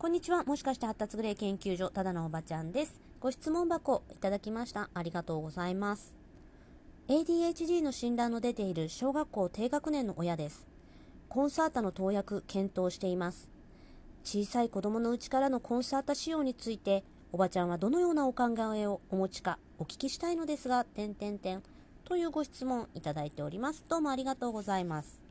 こんにちは。もしかして発達グレー研究所、ただのおばちゃんです。ご質問箱いただきました。ありがとうございます。ADHD の診断の出ている小学校低学年の親です。コンサータの投薬検討しています。小さい子供のうちからのコンサータ使用について、おばちゃんはどのようなお考えをお持ちかお聞きしたいのですが、点々点というご質問いただいております。どうもありがとうございます。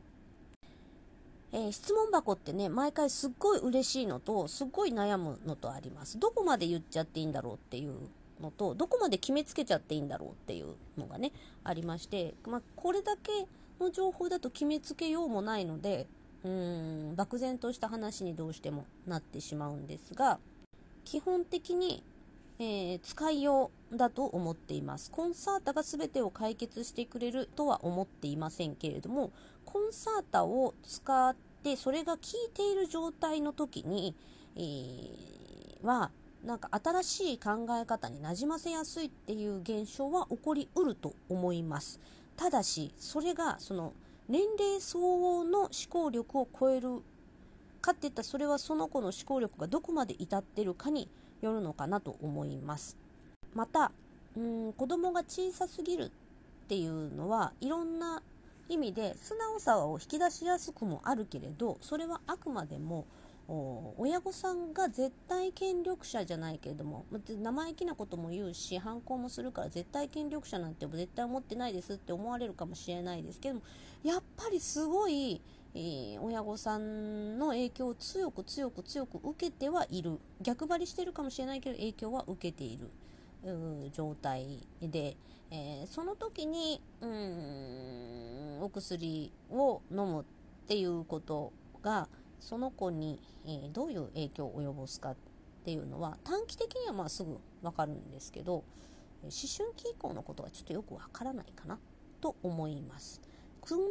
えー、質問箱ってね、毎回すっごい嬉しいのと、すっごい悩むのとあります。どこまで言っちゃっていいんだろうっていうのと、どこまで決めつけちゃっていいんだろうっていうのがね、ありまして、まあ、これだけの情報だと決めつけようもないので、うーん、漠然とした話にどうしてもなってしまうんですが、基本的に、えー、使いようだと思っています。コンサータが全てを解決してくれるとは思っていませんけれども、コンサータを使ってそれが効いている状態の時に、えー、はなんか新しい考え方になじませやすいっていう現象は起こりうると思います。ただし、それがその年齢相応の思考力を超えるかっていったらそれはその子の思考力がどこまで至ってるかによるのかなと思います。また、うん子供が小さすぎるっていうのはいろんな意味で素直さを引き出しやすくもあるけれどそれはあくまでも親御さんが絶対権力者じゃないけれども生意気なことも言うし反抗もするから絶対権力者なんて絶対思ってないですって思われるかもしれないですけどもやっぱりすごい、えー、親御さんの影響を強く強く強く受けてはいる逆張りしてるかもしれないけど影響は受けている。状態で、えー、その時にうんお薬を飲むっていうことがその子に、えー、どういう影響を及ぼすかっていうのは短期的にはまあすぐ分かるんですけど思春期以降のことがちょっとよくわからないかなと思います。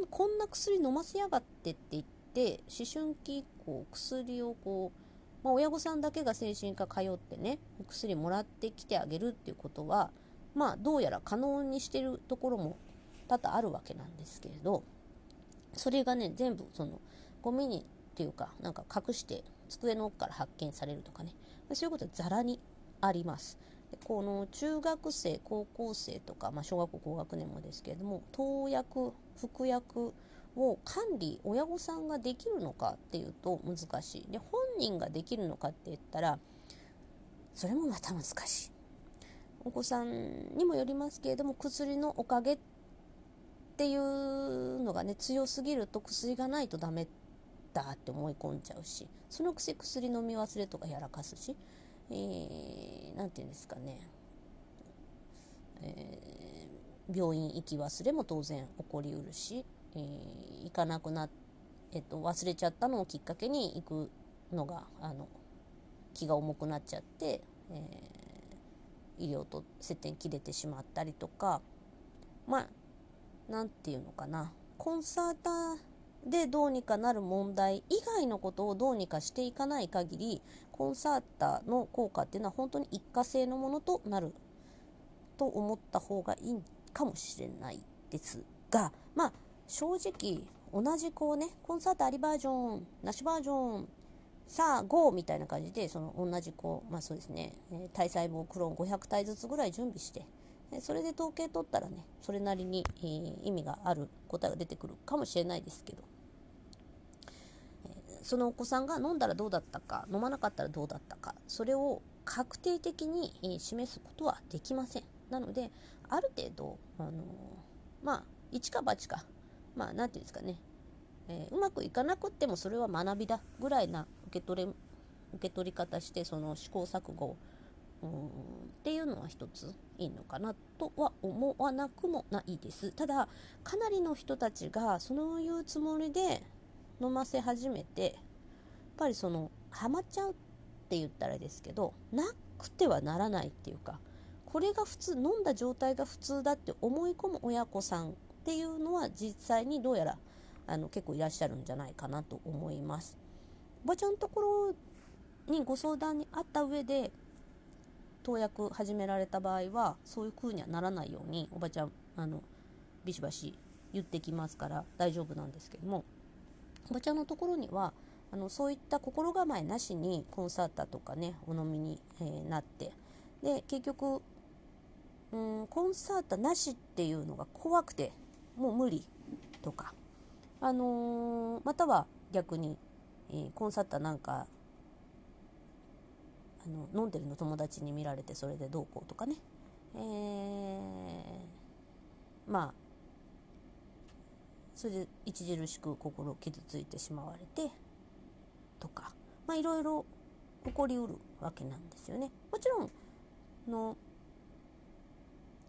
こんな薬飲ませやがってって言って思春期以降薬をこうまあ、親御さんだけが精神科通ってねお薬もらってきてあげるっていうことはまあどうやら可能にしてるところも多々あるわけなんですけれどそれがね全部そのゴミにっていうかなんか隠して机の奥から発見されるとかね。そういうことはざらにあります。でこの中学生高校生とか、まあ、小学校高学年もですけれども投薬服薬を管理親御さんができるのかっていうと難しい。で本人ができるのかって言ったらそれもまた難しい。お子さんにもよりますけれども薬のおかげっていうのがね強すぎると薬がないとダメだって思い込んじゃうしそのくせ薬飲み忘れとかやらかすし何、えー、て言うんですかね、えー、病院行き忘れも当然起こりうるしえー、行かなくなっ、えっと、忘れちゃったのをきっかけに行くのがあの気が重くなっちゃって、えー、医療と接点切れてしまったりとかまあ何て言うのかな。コンサーターでどうにかなる問題以外のことをどうにかしていかない限りコンサーターの効果っていうのは本当に一過性のものとなると思った方がいいかもしれないですがまあ正直同じこうねコンサートありバージョンなしバージョンさあ GO みたいな感じでその同じこうまあそうですね、え、体細胞クローン500体ずつぐらい準備してそれで統計取ったらねそれなりに、意味がある答えが出てくるかもしれないですけど、そのお子さんが飲んだらどうだったか飲まなかったらどうだったかそれを確定的に、示すことはできません。なのである程度、あのまあ一か八かまあ何て言うんですかね、えー、うまくいかなくってもそれは学びだぐらいな受け取れ受け取り方してその試行錯誤うんっていうのは一ついいのかなとは思わなくもないです。ただかなりの人たちがそういうつもりで飲ませ始めてやっぱりそのハマっちゃうって言ったらですけどなくてはならないっていうかこれが普通飲んだ状態が普通だって思い込む親子さんっていうのは実際にどうやらあの結構いらっしゃるんじゃないかなと思います。おばちゃんのところにご相談にあった上で投薬始められた場合はそういう風にはならないようにおばちゃんあのビシバシ言ってきますから大丈夫なんですけどもおばちゃんのところにはあのそういった心構えなしにコンサータとかねお飲みに、えー、なってで結局うんコンサータなしっていうのが怖くてもう無理とか、あのー、または逆に、えー、コンサータなんかあの飲んでるの友達に見られてそれでどうこうとかね、えー、まあそれで著しく心傷ついてしまわれてとかまあいろいろ起こりうるわけなんですよね。もちろんの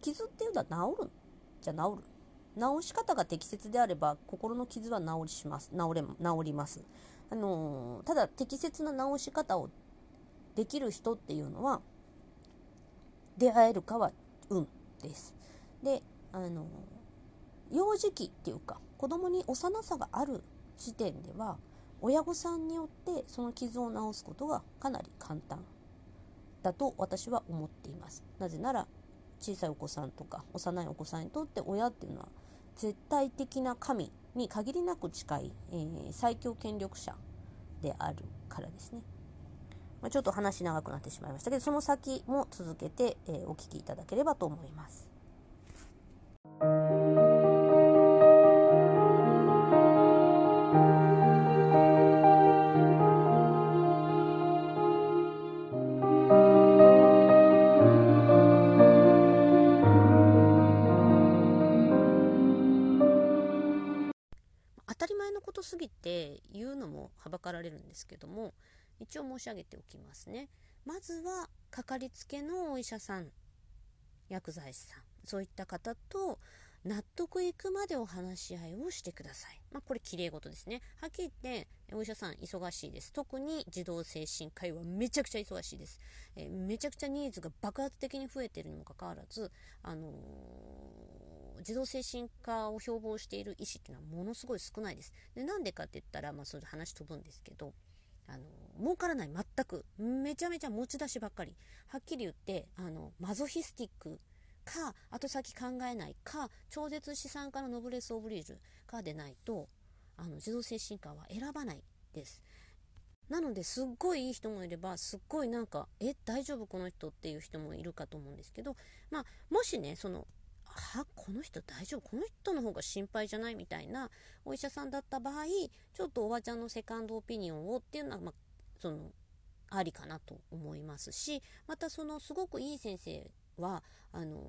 傷っていうのは治るじゃ治る治し方が適切であれば心の傷は治りします。治れ治ります。あのただ適切な治し方をできる人っていうのは出会えるかは運です。であの幼児期っていうか子供に幼さがある時点では親御さんによってその傷を治すことがかなり簡単。だと私は思っています。なぜなら小さいお子さんとか幼いお子さんにとって親っていうのは絶対的な神に限りなく近い、えー、最強権力者であるからですね。まあ、ちょっと話長くなってしまいましたけどその先も続けて、えー、お聞きいただければと思います。すられるんですけども一応申し上げておきますねまずはかかりつけのお医者さん薬剤師さんそういった方と納得いくまでお話し合いをしてください。まあ、これ綺麗事ですね。はっきり言って、お医者さん忙しいです。特に児童精神科医はめちゃくちゃ忙しいです。えー、めちゃくちゃニーズが爆発的に増えているにもかかわらず、あのー、児童精神科を標榜している医師っていうのはものすごい少ないです。で、なんでかって言ったら、まあ、それで話飛ぶんですけど、あの儲からない全くめちゃめちゃ持ち出しばっかりはっきり言ってあのマゾヒスティックか後先考えないか超絶資産家のノブレス・オブリージュかでないとあの児童精神科は選ばないですなのですっごいいい人もいればすっごいなんかえ大丈夫この人っていう人もいるかと思うんですけどまあもしねそのはこの人大丈夫？この人の方が心配じゃない？みたいなお医者さんだった場合ちょっとおばちゃんのセカンドオピニオンをっていうのは、まあ、そのありかなと思いますしまたそのすごくいい先生はあの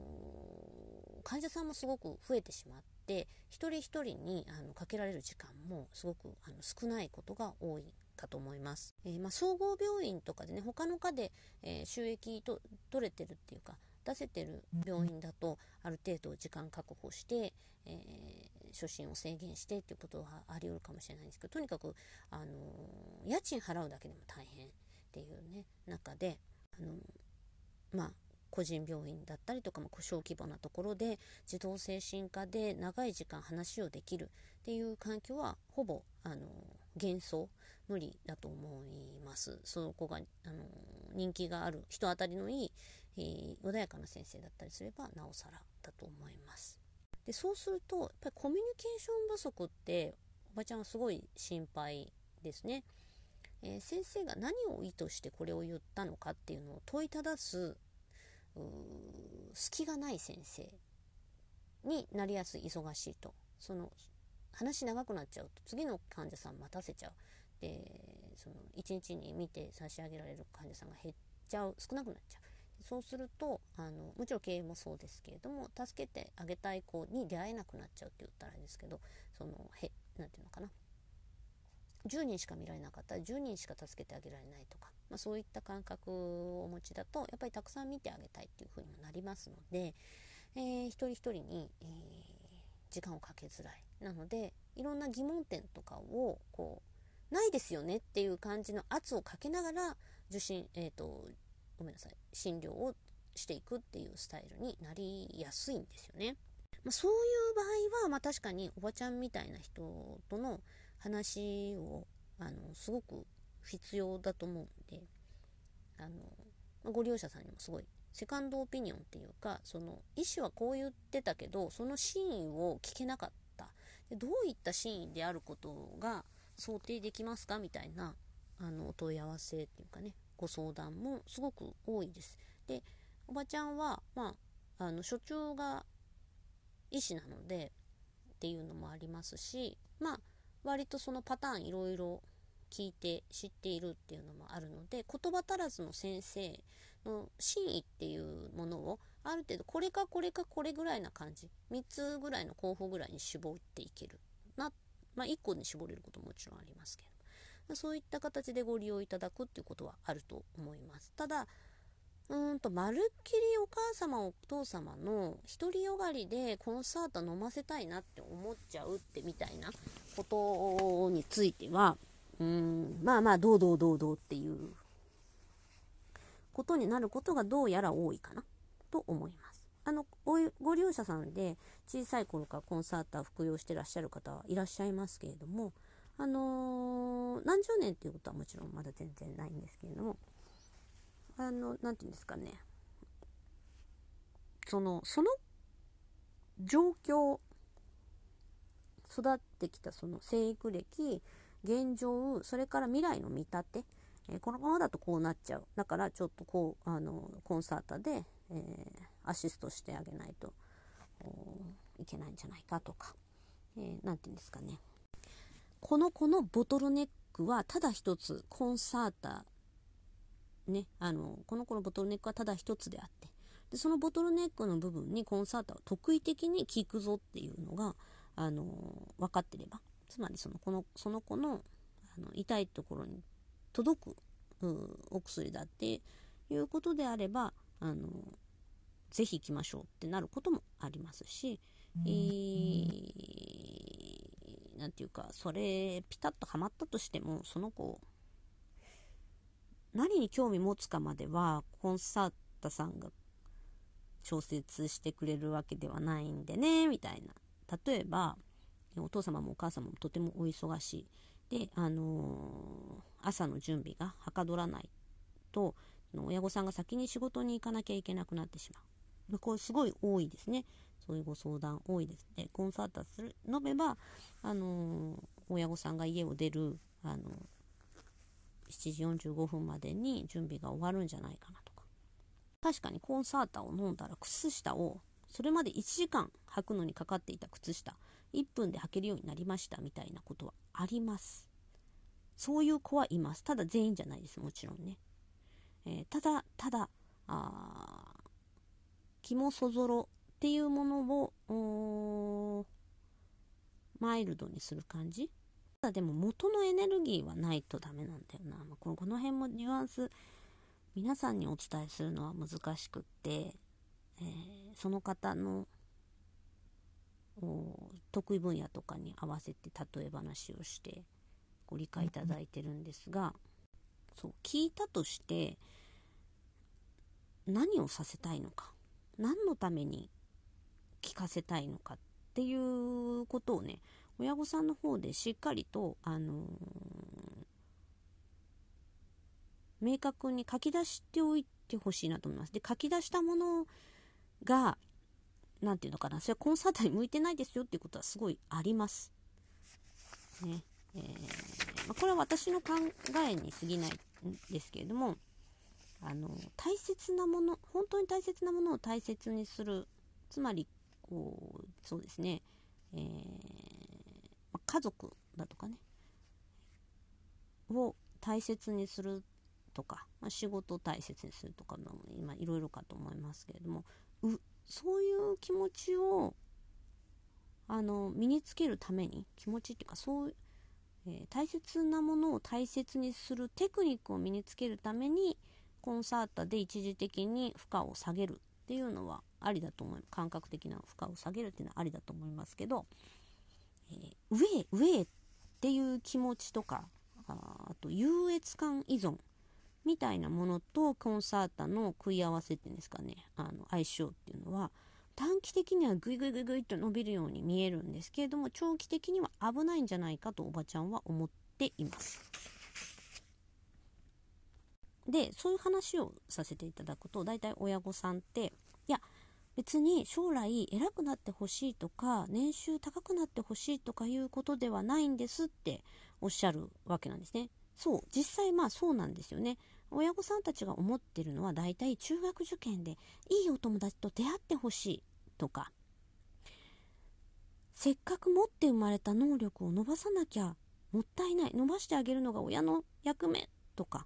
患者さんもすごく増えてしまって一人一人にあのかけられる時間もすごくあの少ないことが多いかと思います、えー、まあ、総合病院とかでね他の科で、えー、収益と取れてるっていうか出せてる病院だとある程度時間確保して、えー、初診を制限してっていうことはあり得るかもしれないんですけどとにかく、あの家賃払うだけでも大変っていうね中で、あのまあ個人病院だったりとか、まあ、小規模なところで児童精神科で長い時間話をできるっていう環境はほぼあの幻想無理だと思います。そこがあの人気がある人当たりのいい、えー、穏やかな先生だったりすればなおさらだと思います。でそうするとやっぱりコミュニケーション不足っておばちゃんはすごい心配ですね、えー、先生が何を意図してこれを言ったのかっていうのを問いただす隙がない先生になりやすい忙しいと。その話長くなっちゃうと次の患者さん待たせちゃう。でその1日に見て差し上げられる患者さんが減っちゃう。少なくなっちゃそうするとあのもちろん経営もそうですけれども助けてあげたい子に出会えなくなっちゃうって言ったらあれですけどそのへなていうのかな。10人しか見られなかったら10人しか助けてあげられないとかまあ、そういった感覚をお持ちだとやっぱりたくさん見てあげたいっていうふうにもなりますので、えー、一人一人に、えー、時間をかけづらい。なのでいろんな疑問点とかをこうないですよねっていう感じの圧をかけながら受診、えーと、ごめんなさい。診療をしていくっていうスタイルになりやすいんですよね。まあ、そういう場合は、まあ、確かにおばちゃんみたいな人との話をあのすごく必要だと思うんであのまご利用者さんにもすごいセカンドオピニオンっていうかその医師はこう言ってたけどその真意を聞けなかった。でどういった真意であることが想定できますか？みたいなあのお問い合わせっていうかね。ご相談もすごく多いです。でおばちゃんは、まあ、あの所長が医師なのでっていうのもありますしまあ割とそのパターンいろいろ聞いて知っているっていうのもあるので言葉足らずの先生の真意っていうものをある程度これかこれかこれぐらいな感じ3つぐらいの候補ぐらいに絞っていけるなまあ1個に絞れることももちろんありますけどそういった形でご利用いただくっていうことはあると思いますただうんとまるっきりお母様お父様の独りよがりでコンサート飲ませたいなって思っちゃうってみたいなことについてはうんまあまあどうどうどうどうっていうことになることがどうやら多いかなと思います。あのご利用者さんで小さい頃からコンサーター服用してらっしゃる方はいらっしゃいますけれども、あのー、何十年っていうことはもちろんまだ全然ないんですけれども、あの、なんていうんですかね、その、その状況、育ってきたその生育歴、現状、それから未来の見立て、えー、このままだとこうなっちゃう。だからちょっとこう、あの、コンサータで、えー、アシストしてあげないといけないんじゃないかとか、えー、て言うんですかね。この子のボトルネックはただ一つ、コンサータね、あの、この子のボトルネックはただ一つであって、で、そのボトルネックの部分にコンサータを特異的に効くぞっていうのが、あの、分かってれば、つまりその、この、その子の、あの、痛いところに届く、お薬だっていうことであれば、あの、ぜひ行きましょうってなることもありますし、えー、なんていうか、それ、ピタッとはまったとしても、その子、何に興味持つかまでは、コンサータさんが調節してくれるわけではないんでね、みたいな。例えば、お父様もお母様もとてもお忙しい。で、あのー、朝の準備がはかどらないと、親御さんが先に仕事に行かなきゃいけなくなってしまう。これすごい多いですね。そういうご相談多いですね。コンサータする、飲めば、あのー、親御さんが家を出る、あの7時45分までに準備が終わるんじゃないかなとか。確かにコンサータを飲んだら靴下をそれまで1時間履くのにかかっていた靴下1分で履けるようになりましたみたいなことはあります。そういう子はいます。ただ全員じゃないです。もちろんね。えー、ただ、ただ、あ肝そぞろっていうものをマイルドにする感じ？ただでも元のエネルギーはないとダメなんだよな。まあ、このこの辺もニュアンス、皆さんにお伝えするのは難しくって、えー、その方の得意分野とかに合わせて例え話をしてご理解いただいてるんですが、そう聞いたとして何をさせたいのか？何のために聞かせたいのかっていうことをね親御さんの方でしっかりと、あのー、明確に書き出しておいてほしいなと思います。で、書き出したものが、何て言うのかな、それはコンサートに向いてないですよっていうことはすごいあります。ね。えー、まあ、これは私の考えに過ぎないんですけれども、あの、大切なもの、本当に大切なものを大切にする。つまり、こう、そうですね、えー家族だとかね。を大切にするとか、まあ、仕事を大切にするとかも今いろいろかと思いますけれどもそういう気持ちをあの身につけるために気持ちっていうかそう、えー、大切なものを大切にするテクニックを身につけるためにコンサートで一時的に負荷を下げる。っていうのはありだと思います感覚的な負荷を下げるっていうのはありだと思いますけどえー、上へ上っていう気持ちとかああと優越感依存みたいなものとコンサータの食い合わせっていうんですかねあの相性っていうのは短期的にはグイグイグイグイと伸びるように見えるんですけれども長期的には危ないんじゃないかとおばちゃんは思っています。でそういう話をさせていただくと大体親御さんっていや別に将来偉くなってほしいとか年収高くなってほしいとかいうことではないんですっておっしゃるわけなんですね。そう実際まあそうなんですよね。親御さんたちが思ってるのは大体中学受験でいいお友達と出会ってほしいとかせっかく持って生まれた能力を伸ばさなきゃもったいない伸ばしてあげるのが親の役目とか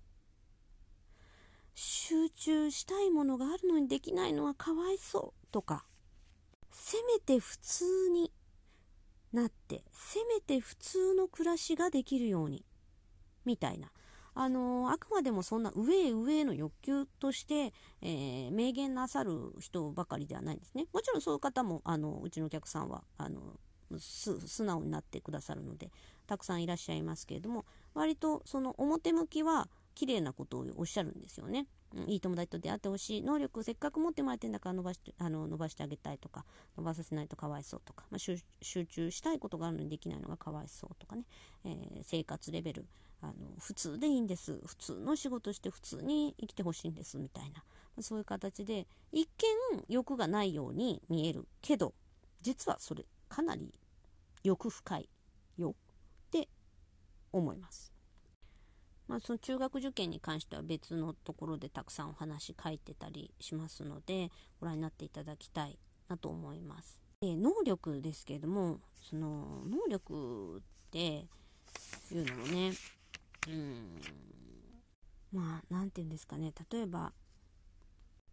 集中したいものがあるのにできないのはかわいそうとかせめて普通になってせめて普通の暮らしができるようにみたいなあのあくまでもそんな上へ上への欲求として、えー、明言なさる人ばかりではないんですね。もちろんそういう方もあのうちのお客さんはあの素直になってくださるのでたくさんいらっしゃいますけれども割とその表向きは綺麗なことをおっしゃるんですよね。いい友達と出会ってほしい能力せっかく持ってもらってんだから伸ばしてあの伸ばしてあげたいとか伸ばさせないとかわいそうとか、まあ、集中したいことがあるのにできないのがかわいそうとかね、えー、生活レベルあの普通でいいんです普通の仕事して普通に生きてほしいんですみたいなそういう形で一見欲がないように見えるけど実はそれかなり欲深いよって思います。まあ、その中学受験に関しては別のところでたくさんお話書いてたりしますのでご覧になっていただきたいなと思います。で能力ですけれどもその能力っていうのもねうんまあ何て言うんですかね例えば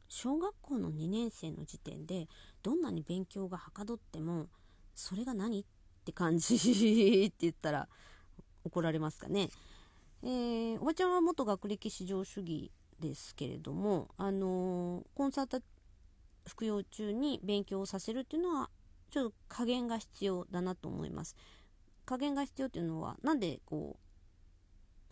小学校の2年生の時点でどんなに勉強がはかどってもそれが何って感じって言ったら怒られますかね。えー、おばちゃんは元学歴至上主義ですけれども、あのー、コンサート服用中に勉強をさせるっていうのはちょっと加減が必要だなと思います。加減が必要っていうのはなんでこう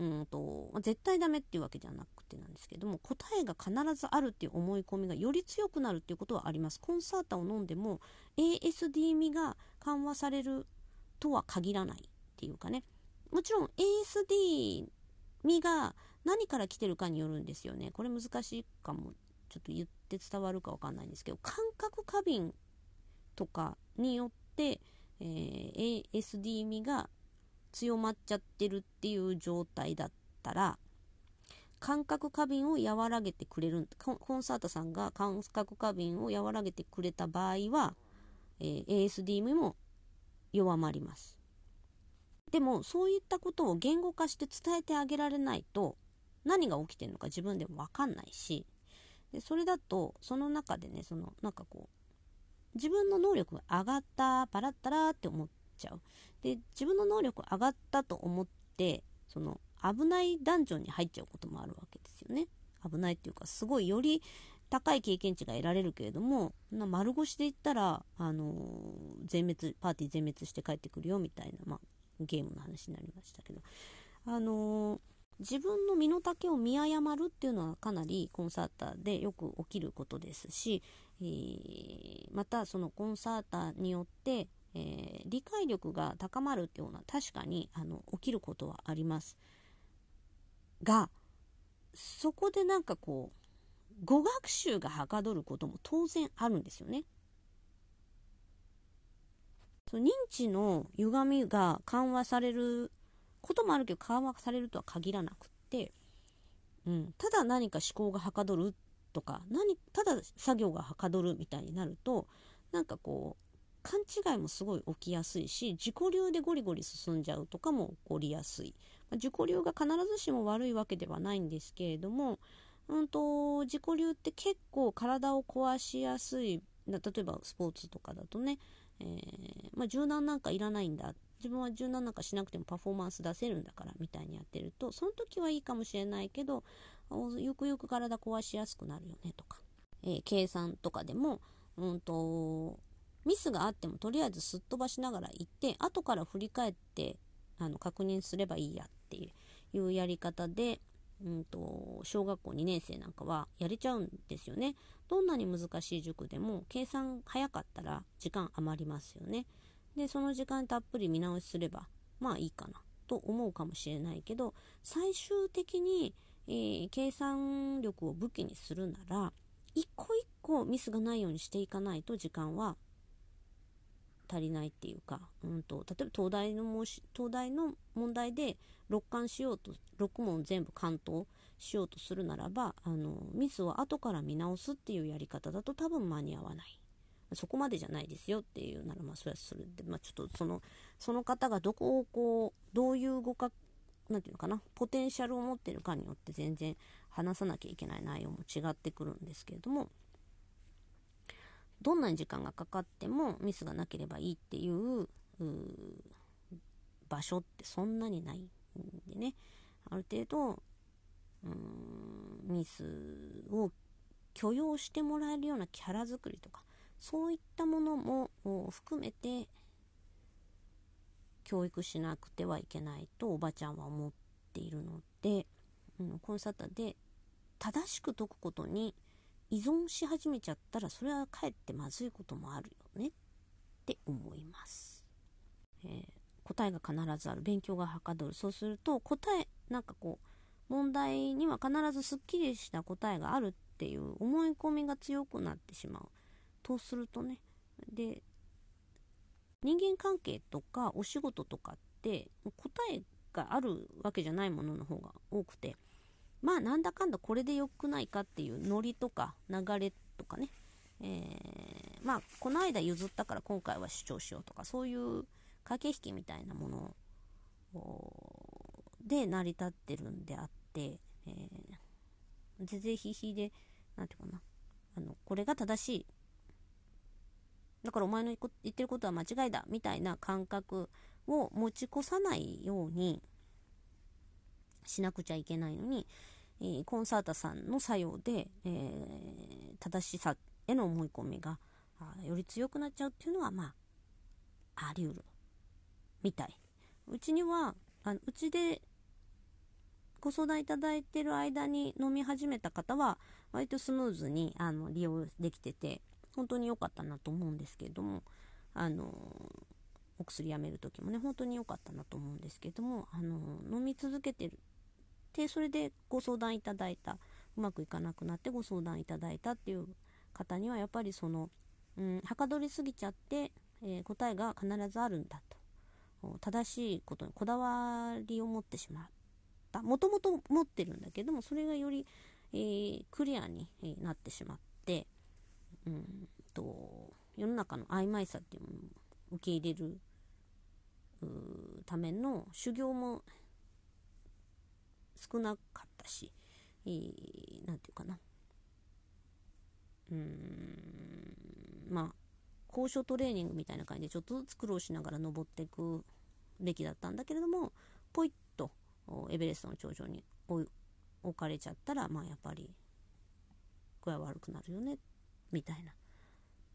うんと、絶対ダメっていうわけじゃなくてなんですけども答えが必ずあるっていう思い込みがより強くなるっていうことはありますコンサータを飲んでも ASD 味が緩和されるとは限らないっていうかねもちろん ASD 身が何から来てるかによるんですよね。これ難しいかも。ちょっと言って伝わるかわかんないんですけど、感覚過敏とかによって、えー、ASD 味が強まっちゃってるっていう状態だったら、感覚過敏を和らげてくれるコンサートさんが感覚過敏を和らげてくれた場合は、えー、ASD 味も弱まります。でもそういったことを言語化して伝えてあげられないと何が起きてるのか自分でも分かんないしでそれだとその中でねそのなんかこう自分の能力が上がったパラッタラって思っちゃう。で自分の能力上がったと思ってその危ないダンジョンに入っちゃうこともあるわけですよね。危ないっていうかすごいより高い経験値が得られるけれども丸腰で言ったら、あのー、全滅パーティー全滅して帰ってくるよみたいな、まあ、ゲームの話になりましたけど、あのー、自分の身の丈を見誤るっていうのはかなりコンサーターでよく起きることですし、えー、またそのコンサーターによって、えー、理解力が高まるっていうのは確かにあの起きることはありますがそこでなんかこう語学習がはかどることも当然あるんですよね。その認知の歪みが緩和されることもあるけど緩和されるとは限らなくって、うん、ただ何か思考がはかどるとか何ただ作業がはかどるみたいになるとなんかこう勘違いもすごい起きやすいし自己流でゴリゴリ進んじゃうとかも起こりやすい、まあ、自己流が必ずしも悪いわけではないんですけれども、うんと、自己流って結構体を壊しやすい。例えばスポーツとかだとねえー、まあ、柔軟なんかいらないんだ。自分は柔軟なんかしなくてもパフォーマンス出せるんだからみたいにやってるとその時はいいかもしれないけどゆくゆく体壊しやすくなるよねとか、えー、計算とかでも、うんと、ミスがあってもとりあえずすっ飛ばしながら行って後から振り返ってあの確認すればいいやっていうやり方でうんと、小学校2年生なんかはやれちゃうんですよね。どんなに難しい塾でも計算早かったら時間余りますよね。で、その時間たっぷり見直しすればまあいいかなと思うかもしれないけど、最終的に、えー、計算力を武器にするなら、一個一個ミスがないようにしていかないと時間は足りないっていうか、うんと、例えば東大のもし東大の問題で6巻しようと6問全部関東しようとするならばあのミスを後から見直すっていうやり方だと多分間に合わない。そこまでじゃないですよっていうならまあそれはそれで、まあ、ちょっとそのその方がどこをこうどういうごかなんていうのかなポテンシャルを持ってるかによって全然話さなきゃいけない内容も違ってくるんですけれどもどんなに時間がかかってもミスがなければいいっていう場所ってそんなにないねある程度うんミスを許容してもらえるようなキャラ作りとかそういったものも含めて教育しなくてはいけないとおばちゃんは思っているので、うん、コンサートで正しく解くことに依存し始めちゃったらそれはかえってまずいこともあるよねって思います。えー、答えが必ずある。勉強がはかどる。そうすると答えなんかこう問題には必ずすっきりした答えがあるっていう思い込みが強くなってしまう。とするとね。で人間関係とかお仕事とかって答えがあるわけじゃないものの方が多くてまあなんだかんだこれで良くないかっていうノリとか流れとかね、えー、まあこの間譲ったから今回は主張しようとかそういう駆け引きみたいなもので成り立ってるんであって、えー、ぜぜひひで何て言うかな。あのこれが正しい。だからお前の言ってることは間違いだみたいな感覚を持ち越さないようにしなくちゃいけないのに、えー、コンサータさんの作用で、えー、正しさへの思い込みがより強くなっちゃうっていうのはまああり得る。みたい。うちにはあのうちでご相談いただいてる間に飲み始めた方は割とスムーズにあの利用できてて本当に良かったなと思うんですけれどもあのお薬やめる時もね本当に良かったなと思うんですけれどもあの飲み続けてる。でそれでご相談いただいた。うまくいかなくなってご相談いただいたっていう方にはやっぱりその、うん、はかどりすぎちゃって、えー、答えが必ずあるんだと。正しいことにこだわりを持ってしまった。もともと持ってるんだけどもそれがより、えー、クリアになってしまって、うんと世の中の曖昧さっていうものを受け入れるための修行も少なかったし何、えー、て言うかな。うーんまあ高所トレーニングみたいな感じでちょっとずつ苦労しながら登っていくべきだったんだけれどもポイッとエベレストの頂上に置かれちゃったらまあやっぱり具合悪くなるよねみたいな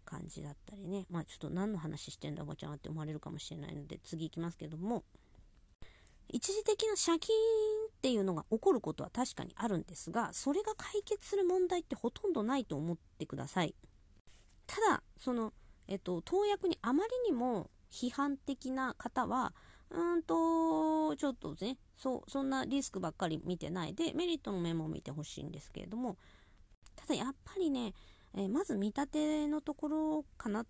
感じだったりね。まあちょっと何の話してんだおばちゃんって思われるかもしれないので次行きますけども。一時的な借金っていうのが起こることは確かにあるんですがそれが解決する問題ってほとんどないと思ってください。ただその、えっと、投薬にあまりにも批判的な方はうんとちょっとねそうそんなリスクばっかり見てないでメリットの面も見てほしいんですけれども。ただやっぱりね、えー、まず見立てのところかな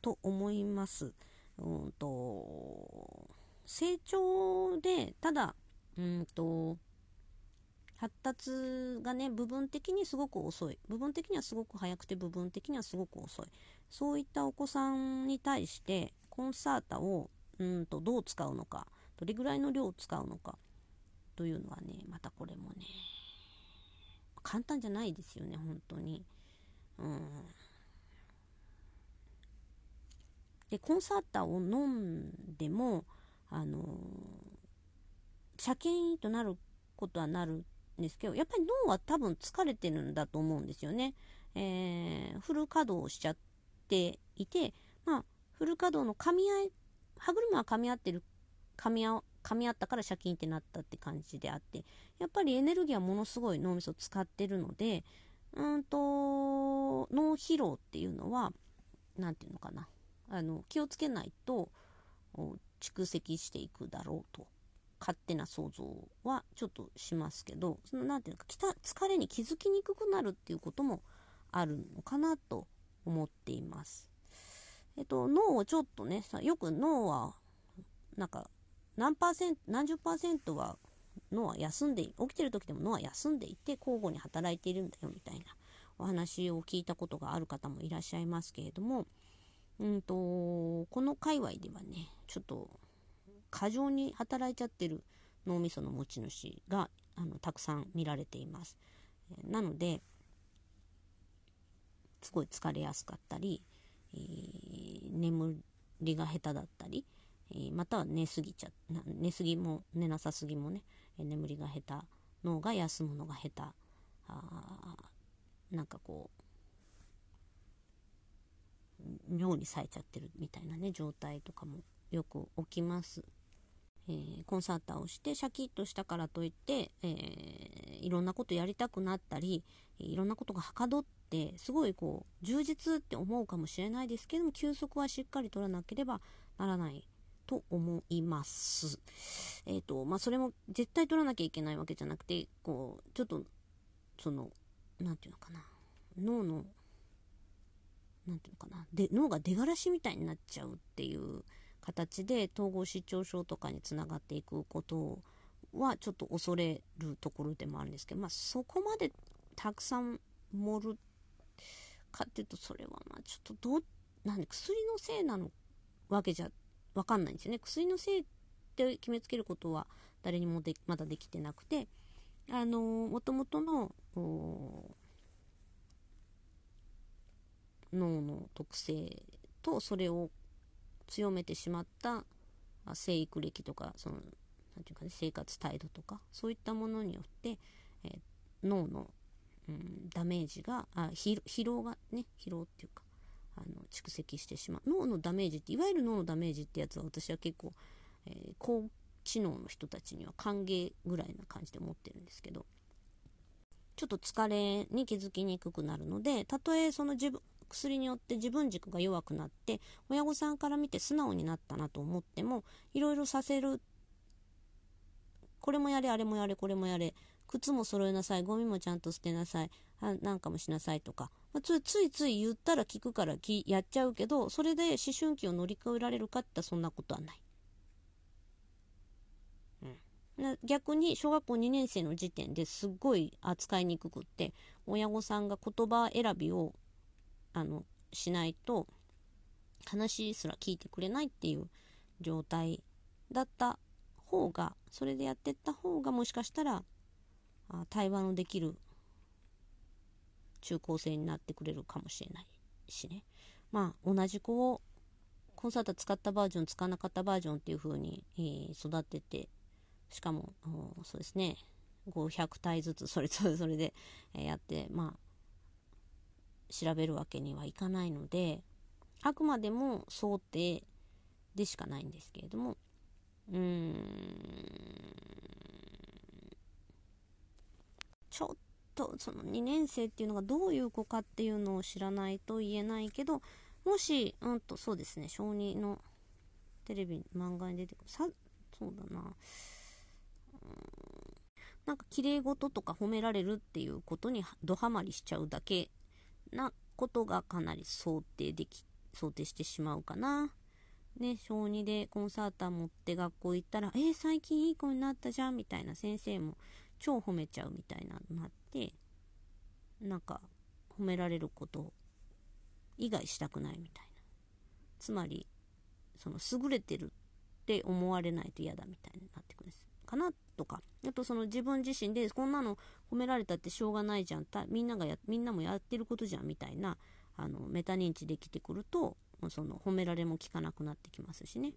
と思います。うんと成長でただうんと発達がね部分的にすごく遅い。部分的にはすごく早くて部分的にはすごく遅い。そういったお子さんに対してコンサータをうんとどう使うのかどれぐらいの量を使うのかというのはねまたこれもね簡単じゃないですよね本当にうんでコンサータを飲んでもあのシャキーンとなることはなるんですけどやっぱり脳は多分疲れてるんだと思うんですよね。えー、フル稼働しちゃっていて、まあ、フル稼働の噛み合い歯車は噛み合ってる噛み合噛み合ったからシャキンってなったって感じであってやっぱりエネルギーはものすごい脳みそ使ってるのでうんと脳疲労っていうのは何て言うのかな。あの気をつけないと蓄積していくだろうと。勝手な想像はちょっとしますけどその何ていうのか疲れに気づきにくくなるっていうこともあるのかなと思っています。えっと、脳をちょっとね、さよく脳は、なんか、何パーセント、何十パーセントは脳は休んで、起きてる時でも脳は休んでいて交互に働いているんだよみたいなお話を聞いたことがある方もいらっしゃいますけれども、うんと、この界隈ではね、ちょっと過剰に働いちゃってる脳みその持ち主があのたくさん見られています。なので、すごい疲れやすかったり、えー、眠りが下手だったり、えー、または寝すぎちゃ寝すぎも寝なさすぎもね、え眠りが下手脳が休むのが下手あなんかこう妙に冴えちゃってるみたいなね状態とかもよく起きます。えー、コンサーターをしてシャキッとしたからといって、えー、いろんなことやりたくなったりいろんなことがはかどってすごいこう充実って思うかもしれないですけども休息はしっかり取らなければならないと思います。えっ、ー、とまあそれも絶対取らなきゃいけないわけじゃなくてこうちょっとその何て言うのかな脳の何て言うのかなで脳が出がらしみたいになっちゃうっていう形で統合失調症とかにつながっていくことはちょっと恐れるところでもあるんですけど、まあ、そこまでたくさん盛るかっていうとそれはまあちょっとどうなん薬のせいなのわけじゃわかんないんですよね。薬のせいって決めつけることは誰にもでまだできてなくてあのもともとの脳の特性とそれを強めてしまった生育歴とかそのなんていうか、ね、生活態度とかそういったものによって、えー、脳の、うん、ダメージがあ疲労がね疲労っていうかあの蓄積してしまう。脳のダメージっていわゆる脳のダメージってやつは私は結構、えー、高知能の人たちには歓迎ぐらいな感じで思ってるんですけどちょっと疲れに気づきにくくなるのでたとえその自分薬によって自分軸が弱くなって親御さんから見て素直になったなと思ってもいろいろさせる。これもやれあれもやれこれもやれ靴も揃えなさい。ゴミもちゃんと捨てなさい。あなんかもしなさいとか、まあ、つついつい言ったら聞くからやっちゃうけどそれで思春期を乗り越えられるかってそんなことはない。逆に小学校2年生の時点ですっごい扱いにくくって親御さんが言葉選びをあのしないと話すら聞いてくれないっていう状態だった方がそれでやってった方がもしかしたらあ対話のできる中高生になってくれるかもしれないしね。まあ同じ子をコンサート使ったバージョン使わなかったバージョンっていう風に、えー、育ててしかもそうですね。500体ずつそれぞれそれで、やってまあ調べるわけにはいかないのであくまでも想定でしかないんですけれどもうーん。ちょっとその2年生っていうのがどういう子かっていうのを知らないと言えないけどもしうんとそうですね小児のテレビ漫画に出てくる。さそうだな。なんか綺麗事とか褒められるっていうことにドハマりしちゃうだけなことがかなり想定でき、想定してしまうかな。ね、小2でコンサーター持って学校行ったら、えー、最近いい子になったじゃんみたいな先生も超褒めちゃうみたいなのなって、なんか褒められること以外したくないみたいな。つまり、その優れてるって思われないと嫌だみたいになってくるんです。かなとか。あとその自分自身でこんなの褒められたってしょうがないじゃん。みんながや、みんなもやってることじゃんみたいな、あの、メタ認知できてくると、その褒められも効かなくなってきますしね。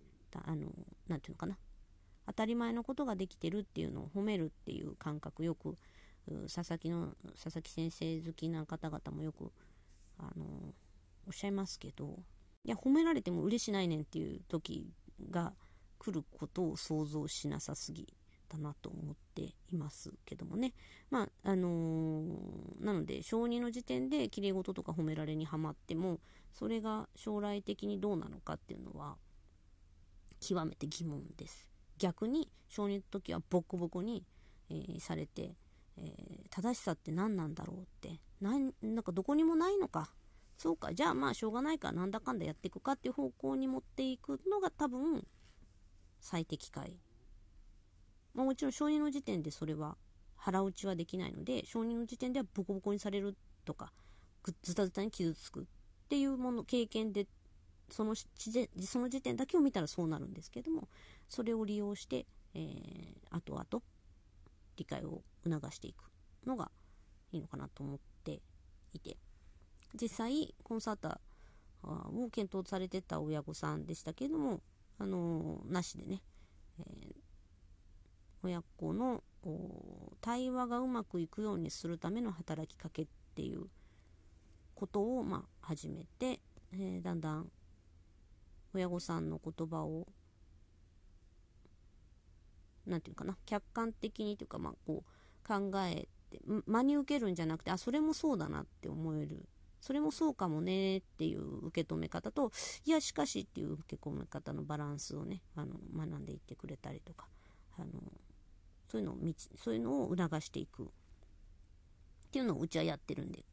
あの、なんていうのかな。当たり前のことができてるっていうのを褒めるっていう感覚よく佐々木の佐々木先生好きな方々もよくあのおっしゃいますけどいや褒められても嬉しないねんっていう時が来ることを想像しなさすぎだなと思っていますけどもね。まあ、あのー、なので、小2の時点で綺麗事とか褒められにはまっても、それが将来的にどうなのかっていうのは、極めて疑問です。逆に、小2の時はボコボコに、えー、されて、えー、正しさって何なんだろうって。なんなんかどこにもないのか。そうか。じゃあまあしょうがないからなんだかんだやっていくかっていう方向に持っていくのが多分最適解、まあ、もちろん承認の時点でそれは腹打ちはできないので承認の時点ではボコボコにされるとかズタズタに傷つくっていうもの経験でそのその時点だけを見たらそうなるんですけどもそれを利用して、えー、後々理解を促していくのがいいのかなと思っていて。実際コンサータを検討されてた親御さんでしたけれどもあのー、なしでね、えー、親子の対話がうまくいくようにするための働きかけっていうことを、まあ、始めて、えー、だんだん親御さんの言葉を何て言うかな？客観的にというか、まあ、こう考えて真に受けるんじゃなくてあそれもそうだなって思える。それもそうかもねっていう受け止め方といやしかしっていう受け止め方のバランスをねあの学んでいってくれたりとかあのそういうのをそういうのを促していく。っていうのをうちはやってるんで。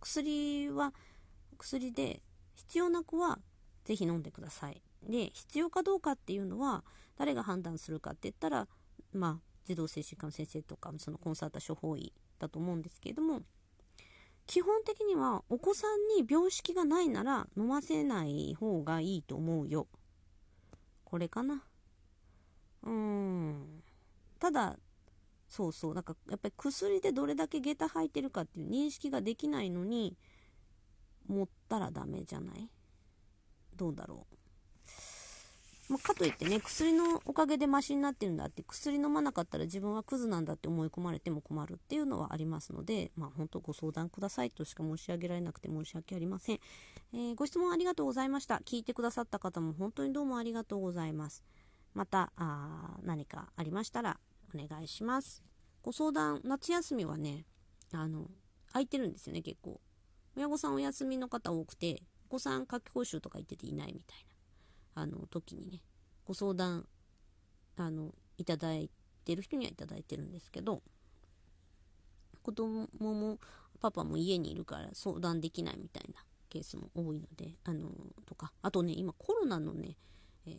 薬は薬で必要な子はぜひ飲んでください。で必要かどうかっていうのは誰が判断するかって言ったらまあ児童精神科の先生とかそのコンサータ処方医だと思うんですけれども基本的にはお子さんに病識がないなら飲ませない方がいいと思うよ。これかな。うーん。ただそうそう。なんかやっぱり薬でどれだけ下駄履いてるかっていう認識ができないのに持ったらダメじゃない？どうだろう。まあ、かといってね、薬のおかげでマシになってるんだって、薬飲まなかったら自分はクズなんだって思い込まれても困るっていうのはありますので、まあ、本当ご相談くださいとしか申し上げられなくて申し訳ありません。えー、ご質問ありがとうございました。聞いてくださった方も本当にどうもありがとうございます。また、あ何かありましたらお願いします。ご相談、夏休みはね、あの、空いてるんですよね、結構。親御さんお休みの方多くて、お子さん夏期講習とか行ってていないみたいな。あの時にねご相談あのいただいてる人にはいただいてるんですけど子供もパパも家にいるから相談できないみたいなケースも多いのであのとかあとね今コロナのね、えー、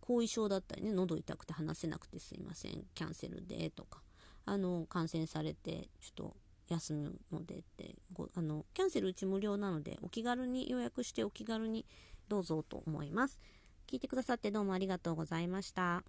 後遺症だったりね喉痛くて話せなくてすいませんキャンセルでとかあの感染されてちょっと休むのでってごあのキャンセルうち無料なのでお気軽に予約してお気軽にどうぞと思います聞いてくださってどうもありがとうございました。